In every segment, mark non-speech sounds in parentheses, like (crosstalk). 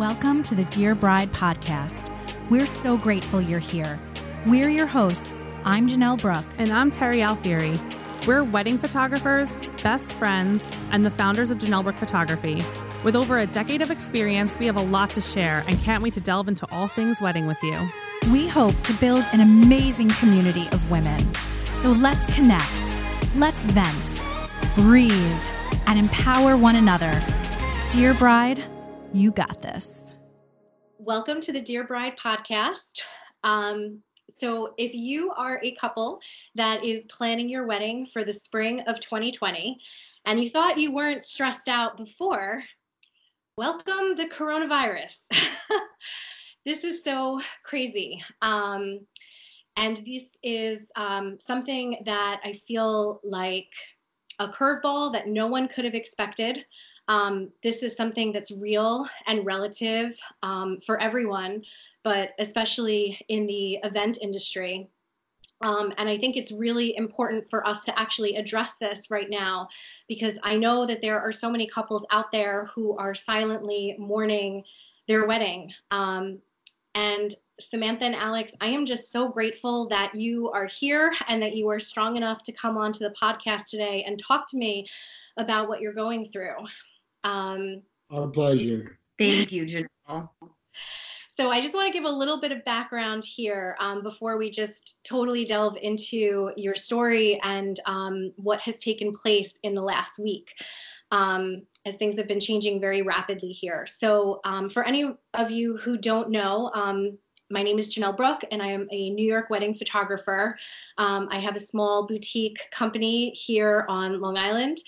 Welcome to the Dear Bride podcast. We're so grateful you're here. We're your hosts. I'm Janelle Brook. And I'm Terry Alfieri. We're wedding photographers, best friends, and the founders of Janelle Brook Photography. With over a decade of experience, we have a lot to share and can't wait to delve into all things wedding with you. We hope to build an amazing community of women. So let's connect, let's vent, breathe, and empower one another. Dear Bride, you got this. Welcome to the Dear Bride podcast. Um, so, if you are a couple that is planning your wedding for the spring of 2020 and you thought you weren't stressed out before, welcome the coronavirus. (laughs) this is so crazy. Um, and this is um, something that I feel like a curveball that no one could have expected. Um, this is something that's real and relative um, for everyone, but especially in the event industry. Um, and I think it's really important for us to actually address this right now because I know that there are so many couples out there who are silently mourning their wedding. Um, and Samantha and Alex, I am just so grateful that you are here and that you are strong enough to come onto the podcast today and talk to me about what you're going through. Um, Our pleasure. Thank you, Janelle. So I just want to give a little bit of background here um, before we just totally delve into your story and um, what has taken place in the last week. Um, as things have been changing very rapidly here. So, um, for any of you who don't know, um, my name is Janelle Brook, and I am a New York wedding photographer. Um, I have a small boutique company here on Long Island,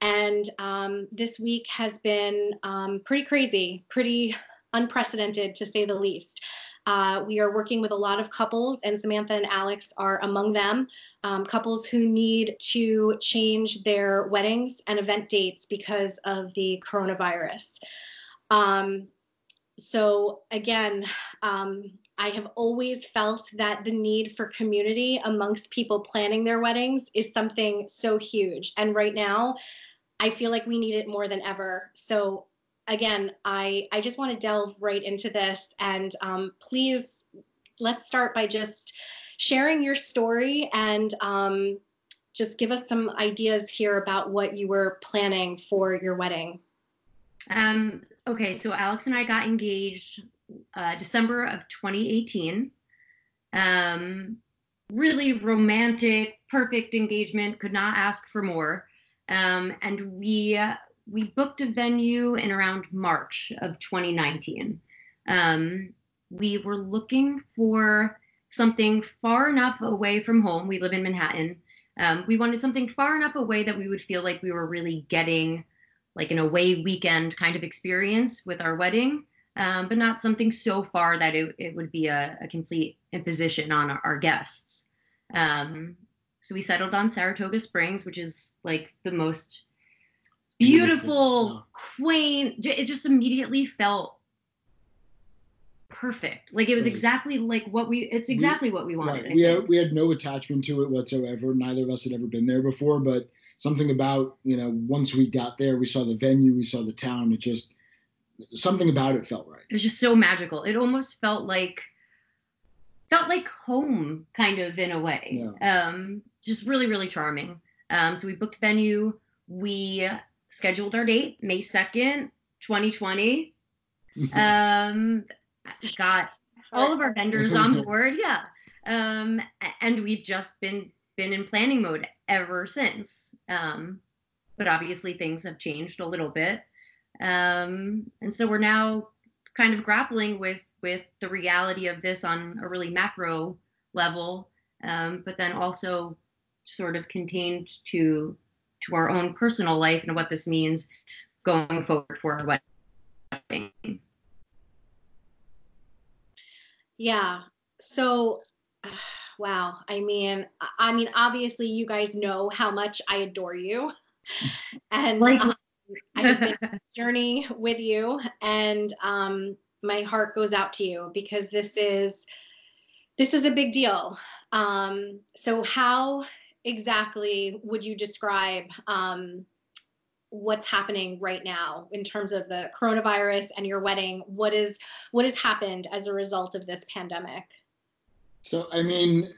and um, this week has been um, pretty crazy, pretty unprecedented to say the least. Uh, we are working with a lot of couples, and Samantha and Alex are among them. Um, couples who need to change their weddings and event dates because of the coronavirus. Um, so, again, um, I have always felt that the need for community amongst people planning their weddings is something so huge. And right now, I feel like we need it more than ever. So again, I I just want to delve right into this, and um, please let's start by just sharing your story and um, just give us some ideas here about what you were planning for your wedding. Um, okay, so Alex and I got engaged uh, December of 2018. Um, really romantic, perfect engagement. Could not ask for more. Um, and we we booked a venue in around March of 2019. Um, we were looking for something far enough away from home. We live in Manhattan. Um, we wanted something far enough away that we would feel like we were really getting like an away weekend kind of experience with our wedding, um, but not something so far that it, it would be a, a complete imposition on our, our guests. Um, so we settled on Saratoga Springs, which is like the most beautiful, quaint. It just immediately felt perfect. Like it was right. exactly like what we. It's exactly we, what we wanted. Right. We had we had no attachment to it whatsoever. Neither of us had ever been there before, but something about you know once we got there, we saw the venue, we saw the town. It just something about it felt right. It was just so magical. It almost felt like felt like home kind of in a way. Yeah. Um, just really, really charming. Um, so we booked venue. We scheduled our date, May 2nd, 2020. (laughs) um, got all of our vendors on (laughs) board. Yeah. Um, and we've just been been in planning mode ever since. Um, but obviously things have changed a little bit. Um, and so we're now kind of grappling with with the reality of this on a really macro level, um, but then also sort of contained to to our own personal life and what this means going forward for our wedding. Yeah. So (sighs) wow. I mean, I mean, obviously you guys know how much I adore you. (laughs) and um, I've been on journey with you and um, my heart goes out to you because this is this is a big deal. Um, so how exactly would you describe um, what's happening right now in terms of the coronavirus and your wedding. What is what has happened as a result of this pandemic? So, I mean,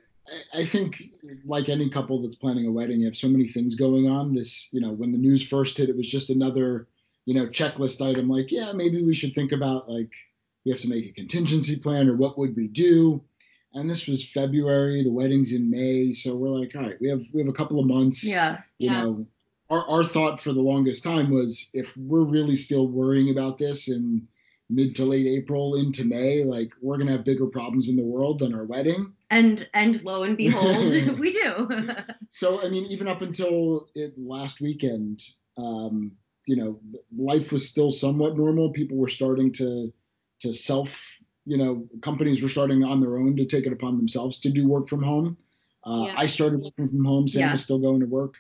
I think like any couple that's planning a wedding, you have so many things going on. This, you know, when the news first hit, it was just another, you know, checklist item. Like, yeah, maybe we should think about like we have to make a contingency plan or what would we do. And this was February. The wedding's in May, so we're like, all right, we have we have a couple of months. Yeah. You Yeah. know, our our thought for the longest time was if we're really still worrying about this in mid to late April into May, like we're gonna have bigger problems in the world than our wedding. And and lo and behold, (laughs) (laughs) we do. So I mean, even up until it last weekend, um, you know, life was still somewhat normal. People were starting to to self, you know, companies were starting on their own to take it upon themselves to do work from home. Uh, Yeah. I started working from home. Sam Yeah. was still going to work,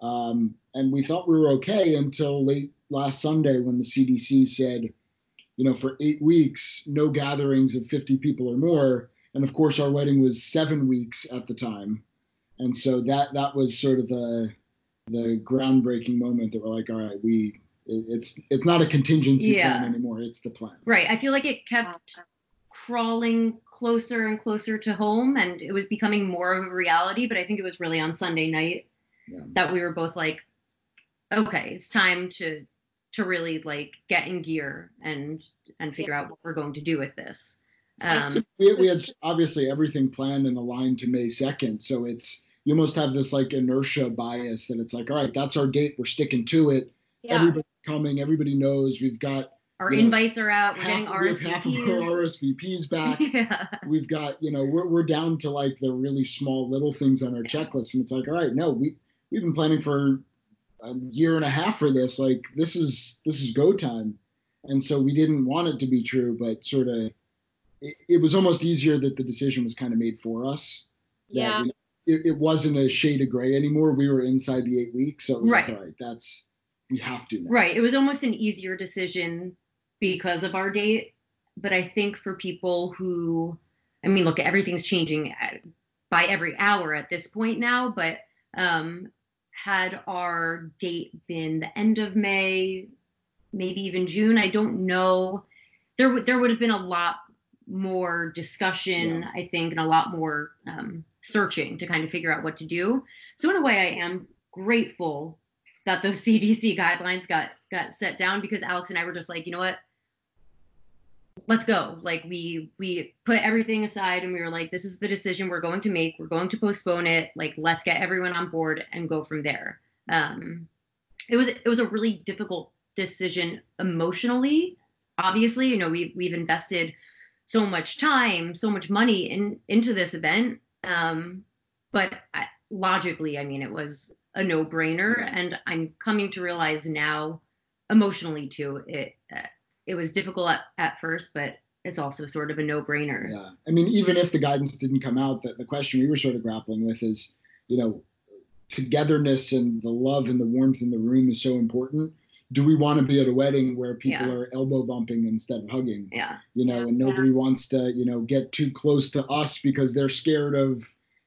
um, and we thought we were okay until late last Sunday when the CDC said, you know, for eight weeks, no gatherings of 50 people or more. And of course, our wedding was seven weeks at the time and so that that was sort of the the groundbreaking moment that we're like all right we it's it's not a contingency Yeah. plan anymore it's the plan right. I feel like it kept crawling closer and closer to home and it was becoming more of a reality. But I think it was really on Sunday night Yeah. that we were both like, okay, it's time to to really like get in gear and and figure out what we're going to do with this. Um, we, we had obviously everything planned and aligned to may 2nd so it's you almost have this like inertia bias that it's like all right that's our date we're sticking to it Yeah. everybody's coming everybody knows we've got our Yeah. invites are out. We're getting half, we have half of our RSVPs. RSVPs back (laughs) yeah. we've got you know we're, we're down to like the really small little things on our checklist and it's like all right no we we've been planning for a year and a half for this like this is this is go time and so we didn't want it to be true but sort of it, it was almost easier that the decision was kind of made for us that, Yeah. you know, it, it wasn't a shade of gray anymore we were inside the eight weeks so it was Right. like all right that's we have to now. Right. It was almost an easier decision because of our date. But I think for people who, I mean, look, everything's changing by every hour at this point now. But um, had our date been the end of May, maybe even June, I don't know. There would there would have been a lot more discussion, I think, and a lot more um, searching to kind of figure out what to do. So in a way, I am grateful that those (laughs) CDC guidelines got got set down because Alex and I were just like, you know what? Let's go. Like we we put everything aside and we were like, this is the decision we're going to make. We're going to postpone it. Like let's get everyone on board and go from there. Um it was it was a really difficult decision emotionally. Obviously, you know, we've we've invested so much time, so much money in into this event. Um, but I, logically, I mean, it was a no-brainer, and I'm coming to realize now, emotionally too, it it was difficult at, at first, but it's also sort of a no-brainer. Yeah. I mean, even if the guidance didn't come out, that the question we were sort of grappling with is, you know, togetherness and the love and the warmth in the room is so important. Do we want to be at a wedding where people Yeah. are elbow bumping instead of hugging? Yeah, You know, Yeah. and nobody wants to, you know, get too close to us because they're scared of,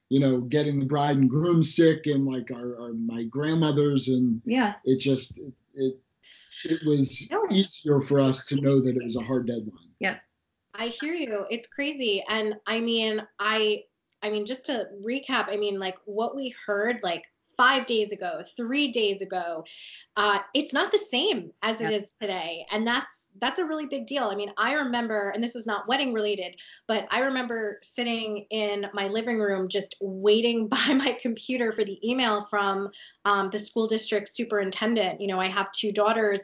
you know, getting the bride and groom sick and like our, our my grandmothers and yeah, it just it it, it was No. easier for us to know that it was a hard deadline. Yeah. I hear you. It's crazy. And I mean, I I mean, just to recap, I mean, like what we heard like five days ago, three days ago, uh, it's not the same as it Yeah. is today. And that's that's a really big deal. I mean, I remember, and this is not wedding related, but I remember sitting in my living room just waiting (laughs) by my computer for the email from um, the school district superintendent. You know, I have two daughters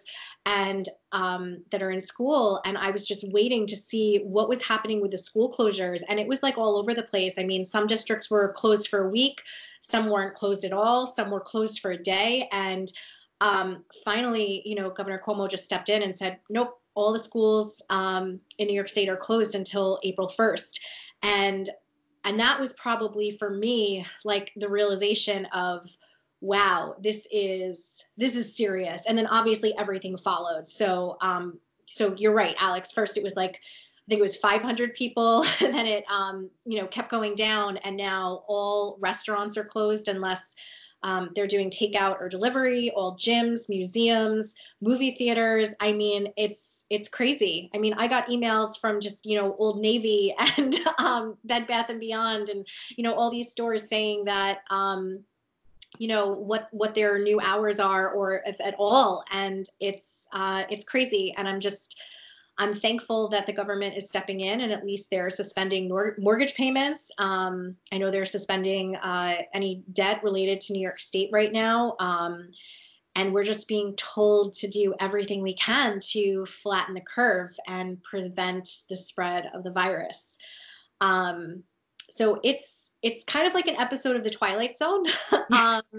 and um, that are in school and i was just waiting to see what was happening with the school closures and it was like all over the place i mean some districts were closed for a week some weren't closed at all some were closed for a day and um, finally you know governor cuomo just stepped in and said nope all the schools um, in new york state are closed until april 1st and and that was probably for me like the realization of wow this is this is serious. And then obviously everything followed. So um so you're right alex. First it was like i think it was 500 people (laughs) and then it um you know kept going down. And now all restaurants are closed unless Um, they're doing takeout or delivery, all gyms, museums, movie theaters. I mean, it's it's crazy. I mean, I got emails from just you know Old Navy (laughs) and um, Bed Bath and Beyond, and you know all these stores saying that um, you know what what their new hours are or if at all, and it's uh, it's crazy. And I'm just I'm thankful that the government is stepping in and at least they're suspending nor- mortgage payments. Um, I know they're suspending uh, any debt related to New York State right now. Um, and we're just being told to do everything we can to flatten the curve and prevent the spread of the virus. Um, so it's it's kind of like an episode of the Twilight Zone. (laughs) um, (laughs)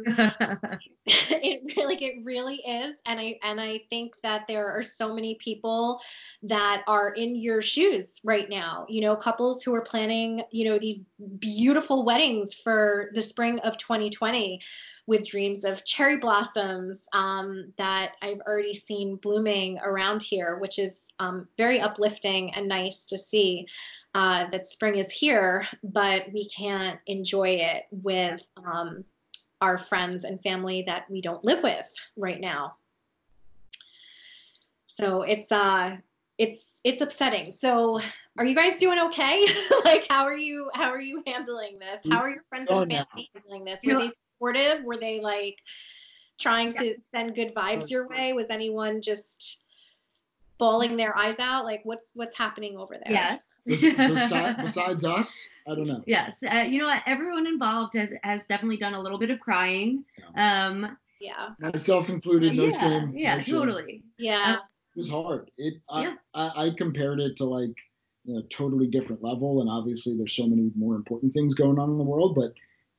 it really, like it really is, and I and I think that there are so many people that are in your shoes right now. You know, couples who are planning, you know, these beautiful weddings for the spring of 2020 with dreams of cherry blossoms um, that I've already seen blooming around here, which is um, very uplifting and nice to see uh, that spring is here, but we can't enjoy it with um, our friends and family that we don't live with right now. So it's uh, it's it's upsetting. So are you guys doing okay? (laughs) like how are you how are you handling this? How are your friends and family handling this? Were they supportive? Were they like trying to send good vibes your way? Was anyone just bawling their eyes out? Like what's what's happening over there? Yes. besides, besides us, I don't know. Yes, uh, you know what? Everyone involved has, has definitely done a little bit of crying. Um, yeah. Myself included. No yeah, shame. yeah, no totally. Yeah. It was hard. It. I, Yeah. I, I compared it to like you know totally different level, and obviously there's so many more important things going on in the world, but.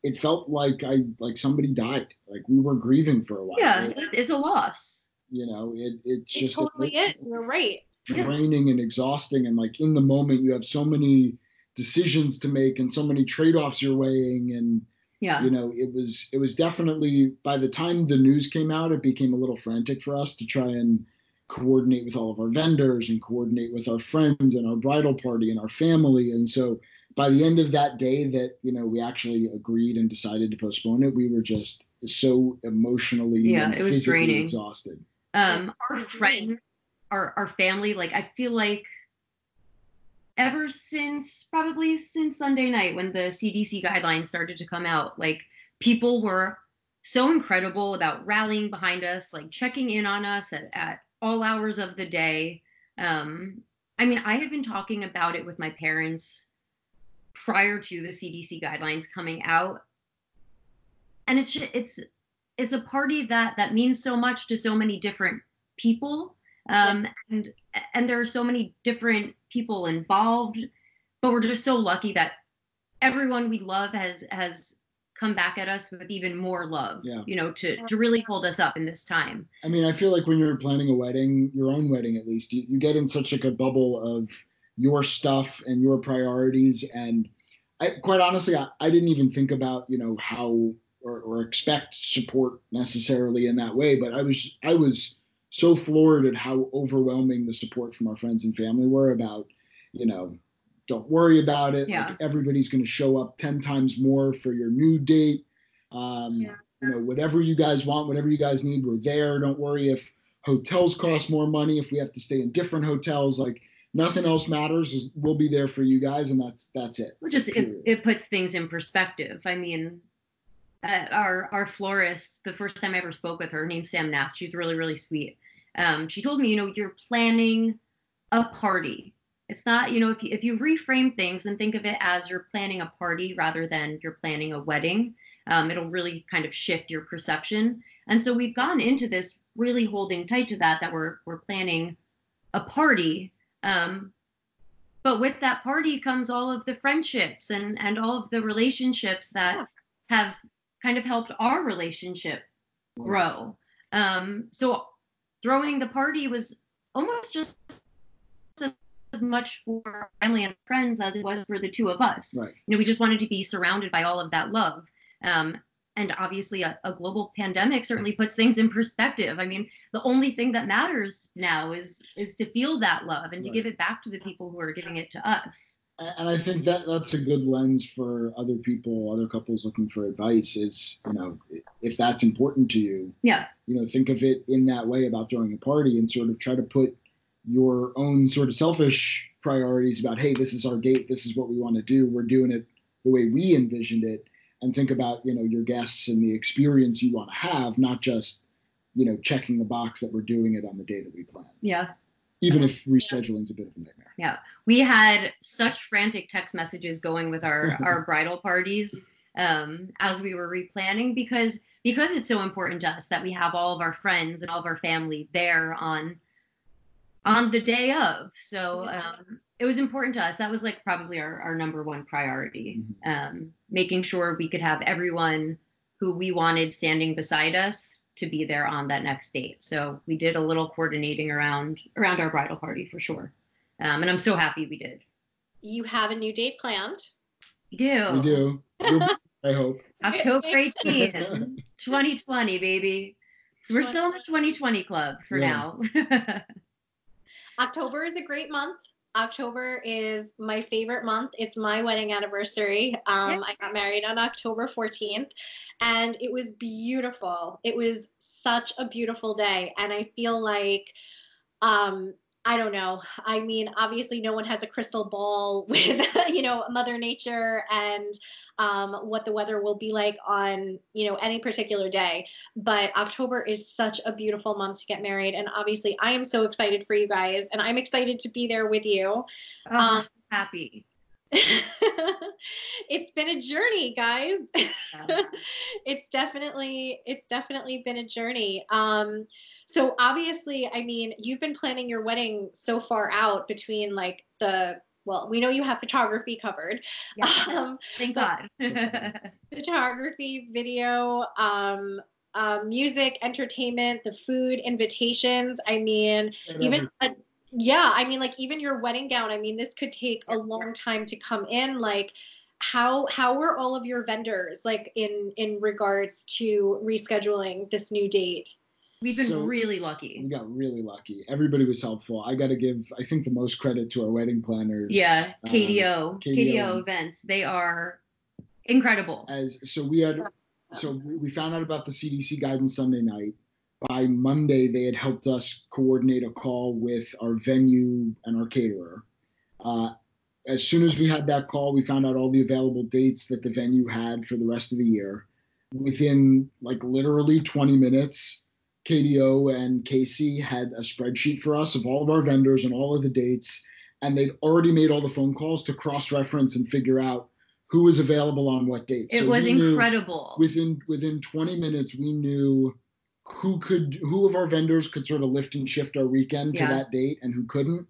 It felt like I like somebody died. Like we were grieving for a while. Yeah, It- it's a loss. you know, it it's It just totally is. (laughs) You're right. draining and exhausting and like in the moment you have so many decisions to make and so many trade-offs you're weighing and Yeah. you know it was it was definitely by the time the news came out it became a little frantic for us to try and coordinate with all of our vendors and coordinate with our friends and our bridal party and our family and so by the end of that day that you know we actually agreed and decided to postpone it we were just so emotionally Yeah, and it was physically draining. exhausted. Um our friend our our family like i feel like ever since probably since sunday night when the cdc guidelines started to come out like people were so incredible about rallying behind us like checking in on us at, at all hours of the day. Um i mean i had been talking about it with my parents prior to the cdc guidelines coming out. And it's it's it's a party that that means so much to so many different people. Um and and there are so many different people involved but we're just so lucky that everyone we love has has come back at us with even more love Yeah. you know to to really hold us up in this time. I mean, I feel like when you're planning a wedding, your own wedding at least, you, you get in such like a bubble of your stuff and your priorities. And I, quite honestly, I, I didn't even think about you know how or, or expect support necessarily in that way. But I was I was so floored at how overwhelming the support from our friends and family were about you know don't worry about it. Yeah. Like everybody's going to show up ten times more for your new date. Um, Yeah you know, whatever you guys want, whatever you guys need, we're there. Don't worry if hotels cost more money, if we have to stay in different hotels, like nothing else matters. We'll be there for you guys, and that's that's it. Well, just it, it puts things in perspective. I mean, uh, our our florist, the first time I ever spoke with her, her name's Sam Nass. She's really really sweet. Um, she told me, you know, you're planning a party. It's not, you know, if you, if you reframe things and think of it as you're planning a party rather than you're planning a wedding, um, it'll really kind of shift your perception. And so we've gone into this really holding tight to that, that we're we're planning a party. Um, but with that party comes all of the friendships and and all of the relationships that Yeah. have kind of helped our relationship grow. Um, so throwing the party was almost just as much for family and friends as it was for the two of us. Right. You know, we just wanted to be surrounded by all of that love. Um, and obviously, a, a global pandemic certainly puts things in perspective. I mean, the only thing that matters now is is to feel that love and to Right. give it back to the people who are giving it to us. and I think that that's a good lens for other people, other couples looking for advice. Is you know, if that's important to you, yeah, you know, think of it in that way about throwing a party, and sort of try to put your own sort of selfish priorities about, hey, this is our date, this is what we want to do, we're doing it the way we envisioned it, and think about you know your guests and the experience you want to have, not just you know checking the box that we're doing it on the day that we plan. Yeah even if rescheduling is a bit of a nightmare. Yeah, we had such frantic text messages going with our (laughs) our bridal parties um, as we were replanning because because it's so important to us that we have all of our friends and all of our family there on on the day of. So um, it was important to us. That was like probably our, our number one priority, mm-hmm. um, making sure we could have everyone who we wanted standing beside us to be there on that next date. So we did a little coordinating around around our bridal party for sure. Um, and I'm so happy we did. You have a new date planned. We do. We do. (laughs) I hope. October 18th, 2020, (laughs) baby. So we're still in the 2020 club for yeah. now. (laughs) October is a great month. October is my favorite month. It's my wedding anniversary. Um, I got married on October 14th, and it was beautiful. It was such a beautiful day. And I feel like, um, I don't know. I mean, obviously, no one has a crystal ball (laughs) with, you know, Mother Nature and um, what the weather will be like on you know any particular day. But october is such a beautiful month to get married and obviously i am so excited for you guys and i'm excited to be there with you. Oh, um, so happy (laughs) it's been a journey guys yeah. (laughs) it's definitely it's definitely been a journey um so obviously i mean you've been planning your wedding so far out between like the well, we know you have photography covered. Yes, (laughs) um, thank God. photography, video, um, uh, music, entertainment, the food, invitations. I mean, even a, yeah, I mean, like even your wedding gown. I mean, this could take a long time to come in. Like, how how were all of your vendors like in in regards to rescheduling this new date? We've been so really lucky. We got really lucky. Everybody was helpful. I got to give, I think, the most credit to our wedding planners. Yeah, KDO, um, KDO, KDO events. They are incredible. As so, we had, so we found out about the CDC guidance Sunday night. By Monday, they had helped us coordinate a call with our venue and our caterer. Uh, as soon as we had that call, we found out all the available dates that the venue had for the rest of the year. Within like literally 20 minutes, KDO and Casey had a spreadsheet for us of all of our vendors and all of the dates, and they'd already made all the phone calls to cross-reference and figure out who was available on what dates. It so was incredible. Within within 20 minutes, we knew who could who of our vendors could sort of lift and shift our weekend yeah. to that date and who couldn't.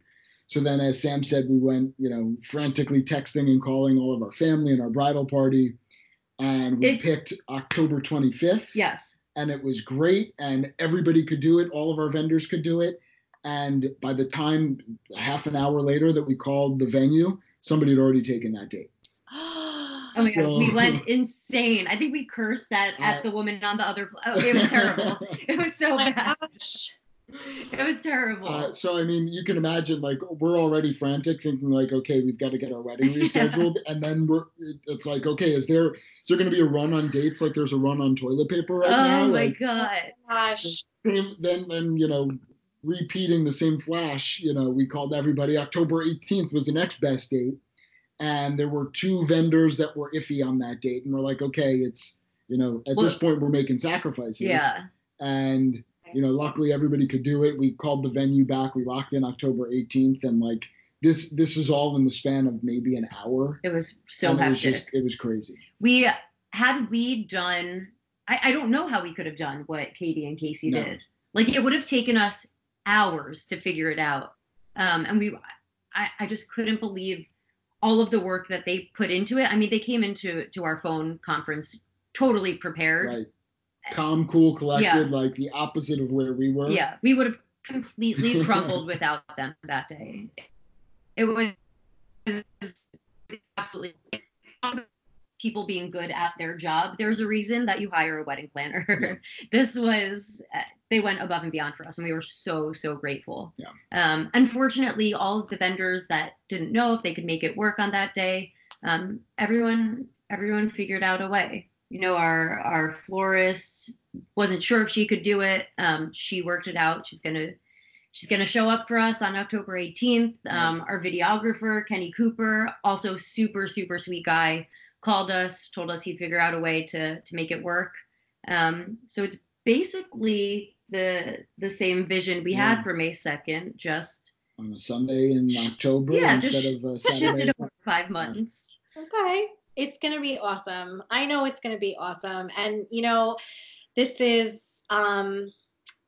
So then, as Sam said, we went, you know, frantically texting and calling all of our family and our bridal party, and we it, picked October 25th. Yes and it was great and everybody could do it all of our vendors could do it and by the time half an hour later that we called the venue somebody had already taken that date oh my so, god we went insane i think we cursed at at uh, the woman on the other oh, it was terrible (laughs) it was so oh bad gosh it was terrible. Uh, so I mean, you can imagine like we're already frantic, thinking like, okay, we've got to get our wedding (laughs) rescheduled, and then we're it's like, okay, is there is there going to be a run on dates like there's a run on toilet paper right oh now? Oh my like, god! Gosh. Then then you know, repeating the same flash. You know, we called everybody. October 18th was the next best date, and there were two vendors that were iffy on that date, and we're like, okay, it's you know, at well, this point we're making sacrifices. Yeah. And you know, luckily everybody could do it. We called the venue back. We locked in October 18th, and like this, this is all in the span of maybe an hour. It was so and It was just, it was crazy. We had we done. I, I don't know how we could have done what Katie and Casey no. did. Like it would have taken us hours to figure it out. Um, and we, I, I just couldn't believe all of the work that they put into it. I mean, they came into to our phone conference totally prepared. Right calm, cool, collected, yeah. like the opposite of where we were. Yeah, we would have completely crumbled (laughs) without them that day. It was absolutely people being good at their job. There's a reason that you hire a wedding planner. (laughs) this was uh, they went above and beyond for us, and we were so so grateful. Yeah. Um, unfortunately, all of the vendors that didn't know if they could make it work on that day, um, everyone everyone figured out a way. You know, our our florist wasn't sure if she could do it. Um, she worked it out. She's gonna she's gonna show up for us on October 18th. Um, our videographer Kenny Cooper, also super super sweet guy, called us, told us he'd figure out a way to to make it work. Um, so it's basically the the same vision we Yeah. had for May 2nd, just on a Sunday in October yeah, instead just, of uh, just shifted Saturday. over five months. Okay. It's going to be awesome. I know it's going to be awesome. And, you know, this is, um,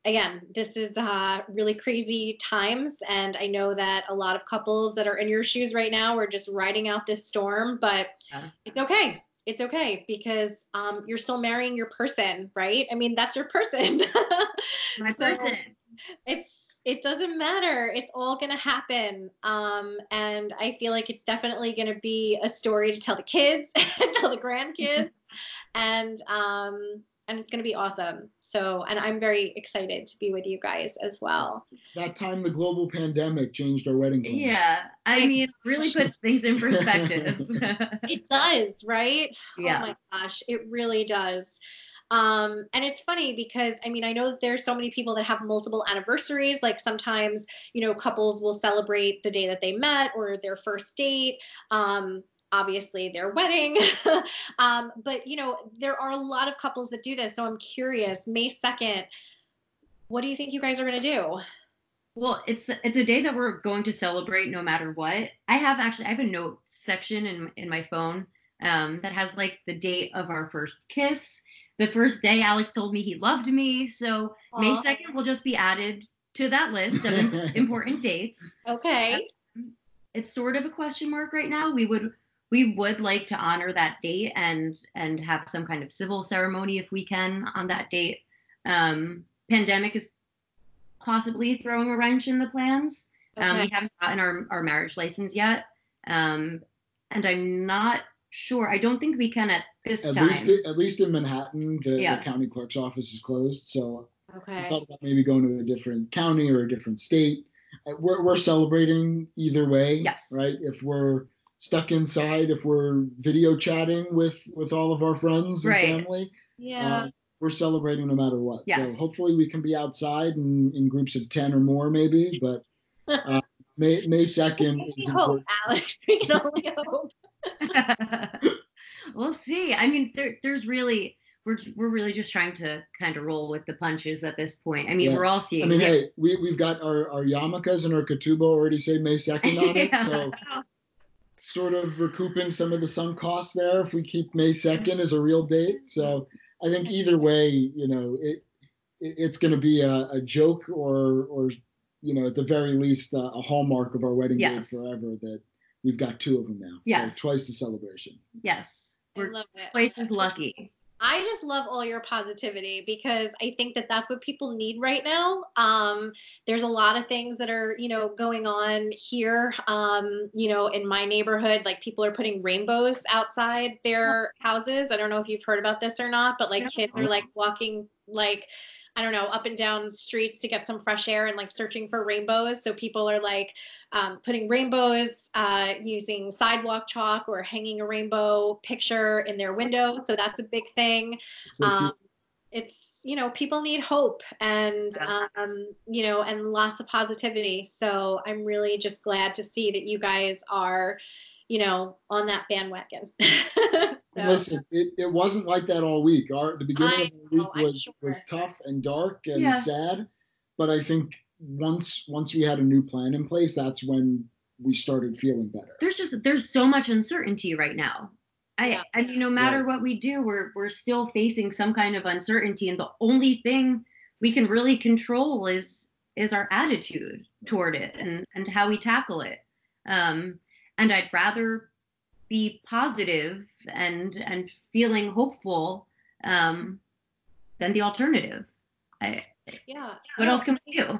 again, this is uh, really crazy times. And I know that a lot of couples that are in your shoes right now are just riding out this storm, but Yeah. it's okay. It's okay because um, you're still marrying your person, right? I mean, that's your person. (laughs) My So- person. it's it doesn't matter it's all going to happen um, and i feel like it's definitely going to be a story to tell the kids (laughs) and tell the grandkids (laughs) and um, and it's going to be awesome so and i'm very excited to be with you guys as well That time the global pandemic changed our wedding plans. Yeah, I mean, it really puts things in perspective. (laughs) it does right yeah. Oh my gosh, it really does. Um, and it's funny because I mean, I know that there's so many people that have multiple anniversaries. Like sometimes, you know, couples will celebrate the day that they met or their first date. Um, obviously their wedding. (laughs) um, but you know, there are a lot of couples that do this. So I'm curious, May 2nd, what do you think you guys are gonna do? Well, it's it's a day that we're going to celebrate no matter what. I have actually I have a note section in in my phone um, that has like the date of our first kiss. The first day Alex told me he loved me, so May second will just be added to that list of (laughs) important dates. Okay. It's sort of a question mark right now. We would we would like to honor that date and and have some kind of civil ceremony if we can on that date. Um, pandemic is possibly throwing a wrench in the plans. Um, we haven't gotten our, our marriage license yet. Um, and I'm not sure. I don't think we can at this At time. least, at least in Manhattan, the, Yeah. the county clerk's office is closed. So I thought about maybe going to a different county or a different state. Uh, We're, we're celebrating either way. Yes. Right. If we're stuck inside, if we're video chatting with with all of our friends and Right. family, Yeah. uh, we're celebrating no matter what. Yes. So hopefully we can be outside in, in groups of ten or more, maybe. (laughs) But uh, May May second We (laughs) is hope, important. Alex. (laughs) We can only hope. we'll see. I mean, there, there's really we're we're really just trying to kind of roll with the punches at this point. I mean, Yeah. we're all seeing. I mean, yeah, hey, we we've got our our yarmulkes and our ketubah already say May second on it, Yeah. so sort of recouping some of the sunk costs there if we keep May second as a real date. So I think either way, you know, it, it it's going to be a, a joke or or you know at the very least uh, a hallmark of our wedding Yes. date forever that we've got two of them now. Yes. so twice the celebration. yes, we're love it. twice as lucky. I just love all your positivity because I think that that's what people need right now. Um, there's a lot of things that are, you know, going on here. Um, you know, in my neighborhood, like people are putting rainbows outside their houses. I don't know if you've heard about this or not, but like kids are like walking like I don't know, up and down streets to get some fresh air and like searching for rainbows. So people are like um, putting rainbows, uh, using sidewalk chalk or hanging a rainbow picture in their window. So that's a big thing. So Um, it's, you know, people need hope and, um, you know, and lots of positivity. So I'm really just glad to see that you guys are, you know, on that bandwagon. (laughs) And So- Listen, it, it wasn't like that all week. Our the beginning I of the know, week I'm was was tough and dark and Yeah. sad, but I think once once we had a new plan in place, that's when we started feeling better. there's just there's so much uncertainty right now. I Yeah. I mean, no matter Right. what we do, we're we're still facing some kind of uncertainty, and the only thing we can really control is is our attitude toward it and and how we tackle it. Um, and I'd rather be positive and and feeling hopeful um, than the alternative. I, yeah. what else can we do?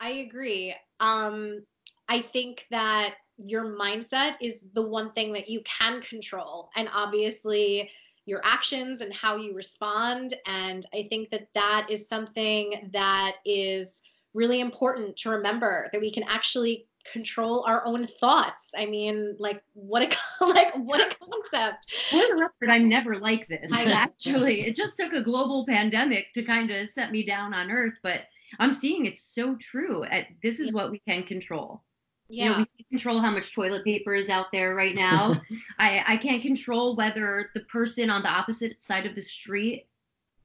I agree. Um, I think that your mindset is the one thing that you can control. And obviously, your actions and how you respond. And I think that that is something that is really important to remember that we can actually control our own thoughts. I mean, like what a (laughs) like what a concept. For the record, I'm never like this. I actually it just took a global pandemic to kind of set me down on earth, but I'm seeing it's so true. At This is what we can control. Yeah. You know, we can't control how much toilet paper is out there right now. (laughs) I, I can't control whether the person on the opposite side of the street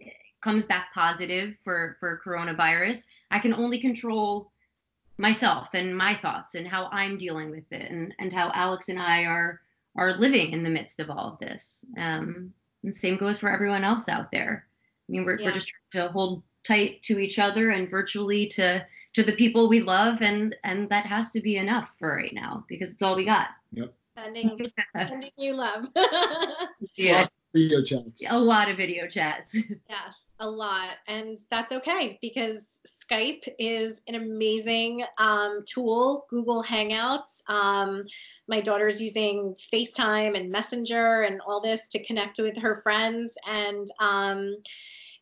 eh, comes back positive for, for coronavirus. I can only control myself and my thoughts and how I'm dealing with it and, and how Alex and I are are living in the midst of all of this. Um, and same goes for everyone else out there. I mean, we're, yeah. we're just trying to hold tight to each other and virtually to to the people we love and and that has to be enough for right now because it's all we got yep sending, (laughs) sending you love (laughs) yeah video chats a lot of video chats (laughs) yes a lot and that's okay because skype is an amazing um, tool google hangouts um, my daughter's using facetime and messenger and all this to connect with her friends and um,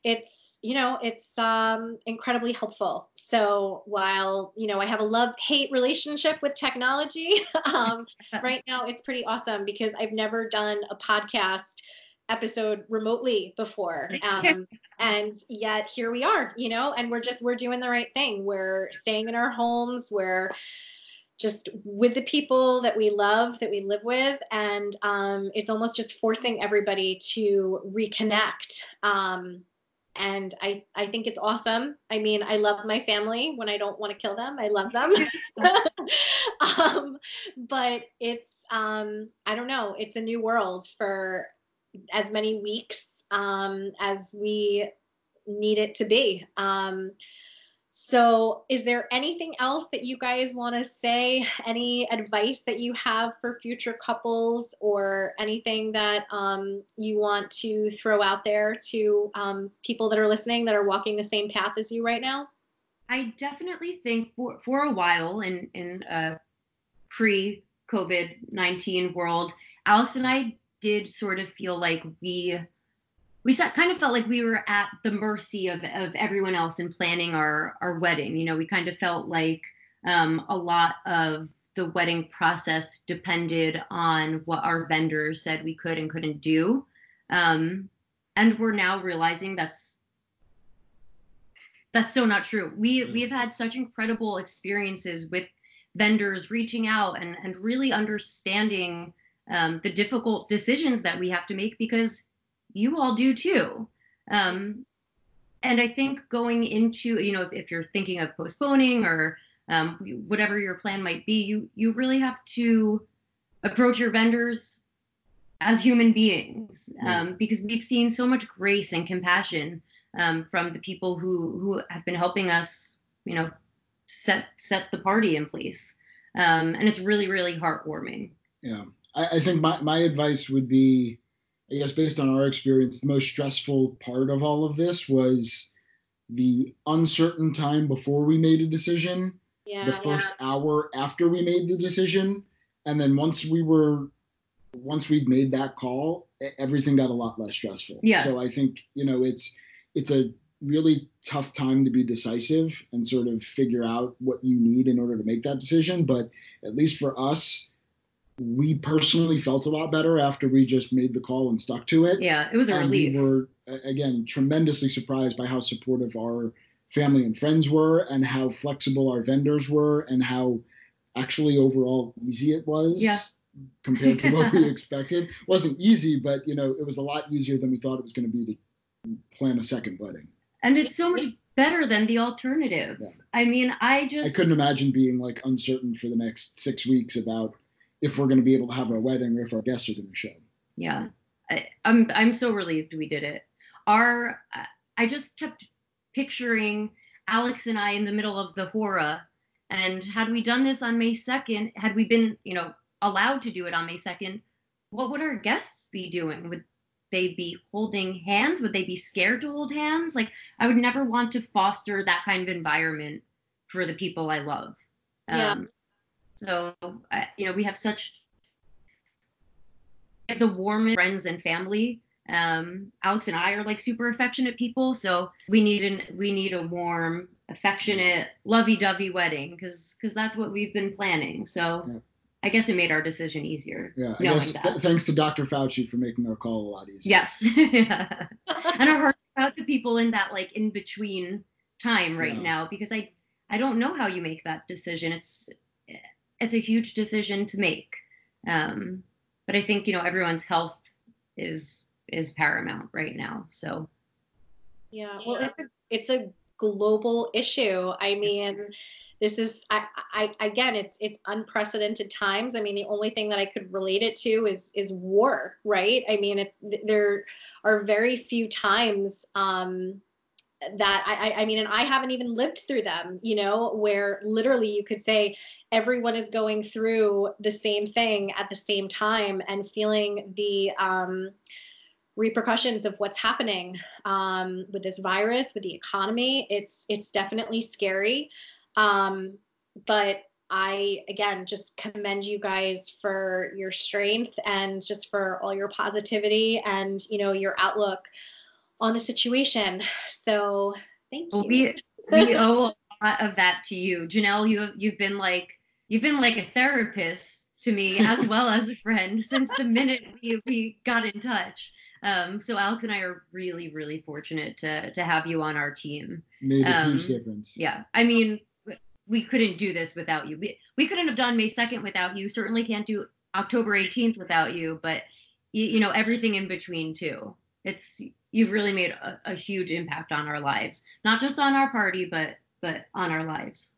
it's you know, it's um, incredibly helpful. So while, you know, I have a love hate relationship with technology, (laughs) um, (laughs) right now it's pretty awesome because I've never done a podcast episode remotely before. (laughs) Um, and yet here we are, you know, and we're just, we're doing the right thing. We're staying in our homes. We're, just with the people that we love that we live with and um, it's almost just forcing everybody to reconnect um, and I, I think it's awesome. I mean, I love my family when I don't want to kill them. I love them. (laughs) (laughs) um, but it's, um, I don't know, it's a new world for as many weeks um, as we need it to be. Um, so, is there anything else that you guys want to say? Any advice that you have for future couples, or anything that um, you want to throw out there to um, people that are listening that are walking the same path as you right now? I definitely think for, for a while in in a pre COVID nineteen world, Alex and I did sort of feel like we we kind of felt like we were at the mercy of, of everyone else in planning our our wedding. You know, we kind of felt like um, a lot of the wedding process depended on what our vendors said we could and couldn't do. Um, and we're now realizing that's that's so not true. We we've had such incredible experiences with vendors reaching out and and really understanding um, the difficult decisions that we have to make because you all do too. Um, and I think going into, you know, if, if you're thinking of postponing or um, whatever your plan might be, you you really have to approach your vendors as human beings um, because we've seen so much grace and compassion um, from the people who who have been helping us, you know, set set the party in place, um, and it's really really heartwarming. Yeah, I, I think my my advice would be I guess based on our experience, the most stressful part of all of this was the uncertain time before we made a decision, yeah, the first yeah. hour after we made the decision, and then once we were once we'd made that call, everything got a lot less stressful. Yeah. So I think, you know, it's it's a really tough time to be decisive and sort of figure out what you need in order to make that decision. But at least for us, we personally felt a lot better after we just made the call and stuck to it. Yeah, it was a and relief. We were again tremendously surprised by how supportive our family and friends were, and how flexible our vendors were, and how actually overall easy it was. Yeah. Compared to what we (laughs) expected, it wasn't easy, but you know it was a lot easier than we thought it was going to be to plan a second wedding. And it's so much better than the alternative. Yeah. I mean, I just I couldn't imagine being like uncertain for the next six weeks about if we're going to be able to have our wedding or if our guests are going to show. Yeah, I, I'm I'm so relieved we did it. Our I just kept picturing Alex and I in the middle of the hora, and had we done this on May second, had we been you know allowed to do it on May second, what would our guests be doing? Would they be holding hands? Would they be scared to hold hands? Like I would never want to foster that kind of environment for the people I love. Yeah. Um, So, uh, you know, we have such the warmest friends and family. Um, Alex and I are like super affectionate people, so we need an we need a warm, affectionate, lovey-dovey wedding because because that's what we've been planning. So. Yeah. I guess it made our decision easier. Yeah, I knowing guess that. th- thanks to Dr. Fauci for making our call a lot easier. Yes. yeah. (laughs) And our hearts out to people in that like in between time right Yeah. now because I I don't know how you make that decision. It's it's a huge decision to make. Um, but I think you know everyone's health is is paramount right now. So Yeah, well, it's a, it's a global issue. I mean, this is I, I again, it's it's unprecedented times. I mean, the only thing that I could relate it to is is war, right? I mean, it's there are very few times um, that I, I mean, and I haven't even lived through them. You know, where literally you could say everyone is going through the same thing at the same time and feeling the um, repercussions of what's happening um, with this virus, with the economy. It's it's definitely scary, um, but I again just commend you guys for your strength and just for all your positivity and you know your outlook on the situation. So thank you. well, we we owe a lot of that to you, Janelle. You have you've been like you've been like a therapist to me (laughs) as well as a friend since the minute we, we got in touch. Um, so Alex and I are really, really fortunate to to have you on our team. Made a huge Um, difference. Yeah, I mean, we couldn't do this without you. We we couldn't have done May second without you. Certainly can't do October eighteenth without you. But you, you know everything in between too. It's you've really made a, a huge impact on our lives, not just on our party, but but on our lives.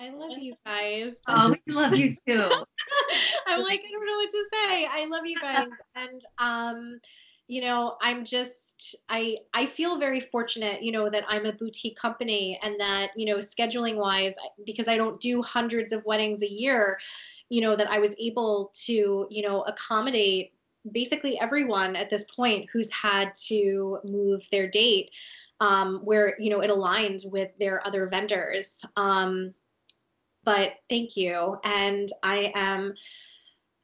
I love you guys. Oh, we love you too. (laughs) I'm like, I don't know what to say. I love you guys. And um, you know, I'm just I I feel very fortunate, you know, that I'm a boutique company and that, you know, scheduling wise, because I don't do hundreds of weddings a year, you know, that I was able to, you know, accommodate basically everyone at this point who's had to move their date um, where you know it aligns with their other vendors. Um, but thank you. And i am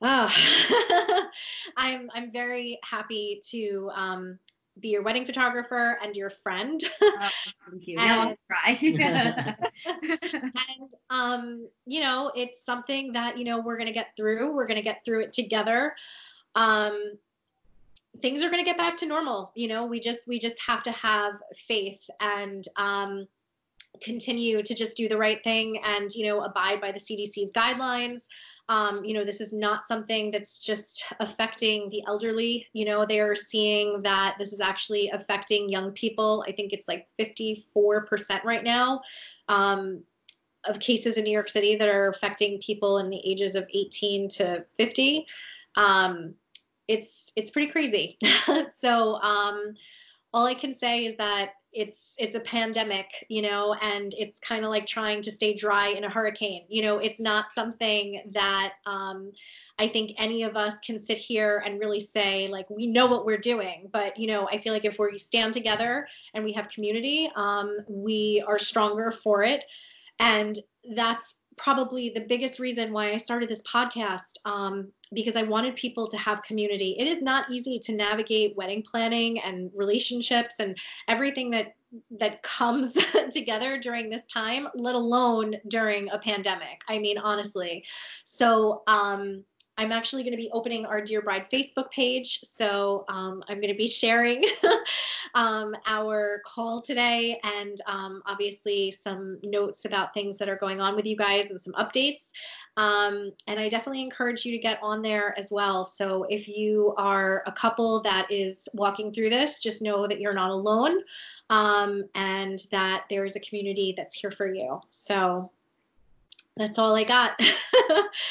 oh, (laughs) i'm i'm very happy to um, be your wedding photographer and your friend. (laughs) Oh, thank you. And- cry. (laughs) and um, you know it's something that you know we're going to get through. We're going to get through it together um, things are going to get back to normal you know? We just we just have to have faith and um, continue to just do the right thing and you know abide by the cdc's guidelines. Um, you know this is not something that's just affecting the elderly you know? They are seeing that this is actually affecting young people. I think it's like 54% right now um, of cases in new york city that are affecting people in the ages of 18 to 50 um, it's it's pretty crazy. (laughs) So um, all i can say is that it's it's a pandemic you know and it's kind of like trying to stay dry in a hurricane. You know it's not something that um, i think any of us can sit here and really say like we know what we're doing. But you know i feel like if we stand together and we have community um, we are stronger for it. And that's probably the biggest reason why i started this podcast um, because i wanted people to have community. It is not easy to navigate wedding planning and relationships and everything that that comes (laughs) together during this time let alone during a pandemic. I mean honestly. So um i'm actually going to be opening our dear bride facebook page so um, i'm going to be sharing (laughs) um, our call today and um, obviously some notes about things that are going on with you guys and some updates um, and I definitely encourage you to get on there as well. So if you are a couple that is walking through this, just know that you're not alone um, and that there is a community that's here for you. So that's all I got.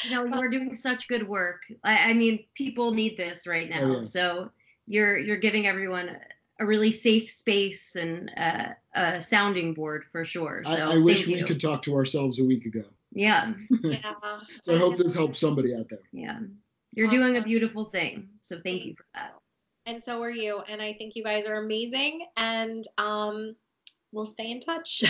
you know, you're (laughs) doing such good work. I, I mean, people need this right now. Oh, yeah. So you're you're giving everyone a really safe space and uh, a sounding board for sure. So I, I wish we you. could talk to ourselves a week ago. Yeah, (laughs) yeah. So I hope this helps somebody out there. yeah. You're doing a beautiful thing. So thank you for that. And so are you. And I think you guys are amazing. And um, we'll stay in touch.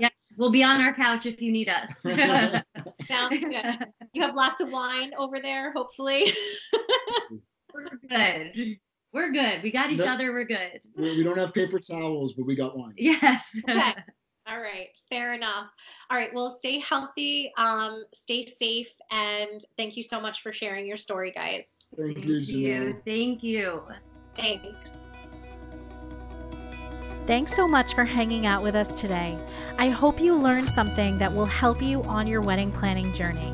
Yes, we'll be on our couch if you need us. (laughs) Sounds good. You have lots of wine over there, hopefully. We're good. We're good. We got each No- other. We're good. We, we don't have paper towels, but we got wine. Yes. (laughs) Okay. All right, fair enough. All right, well, stay healthy, um, stay safe, and thank you so much for sharing your story, guys. Thank, Thank you, you. Thank you. Thanks. Thanks so much for hanging out with us today. I hope you learned something that will help you on your wedding planning journey.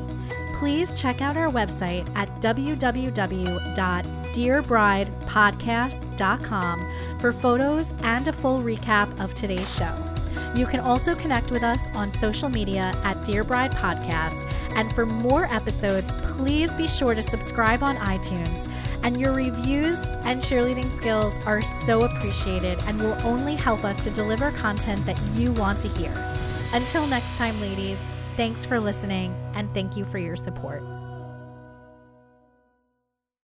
Please check out our website at www.dearbridepodcast.com for photos and a full recap of today's show. You can also connect with us on social media at Dear Bride Podcast. And for more episodes, please be sure to subscribe on iTunes. And your reviews and cheerleading skills are so appreciated and will only help us to deliver content that you want to hear. Until next time, ladies, thanks for listening and thank you for your support.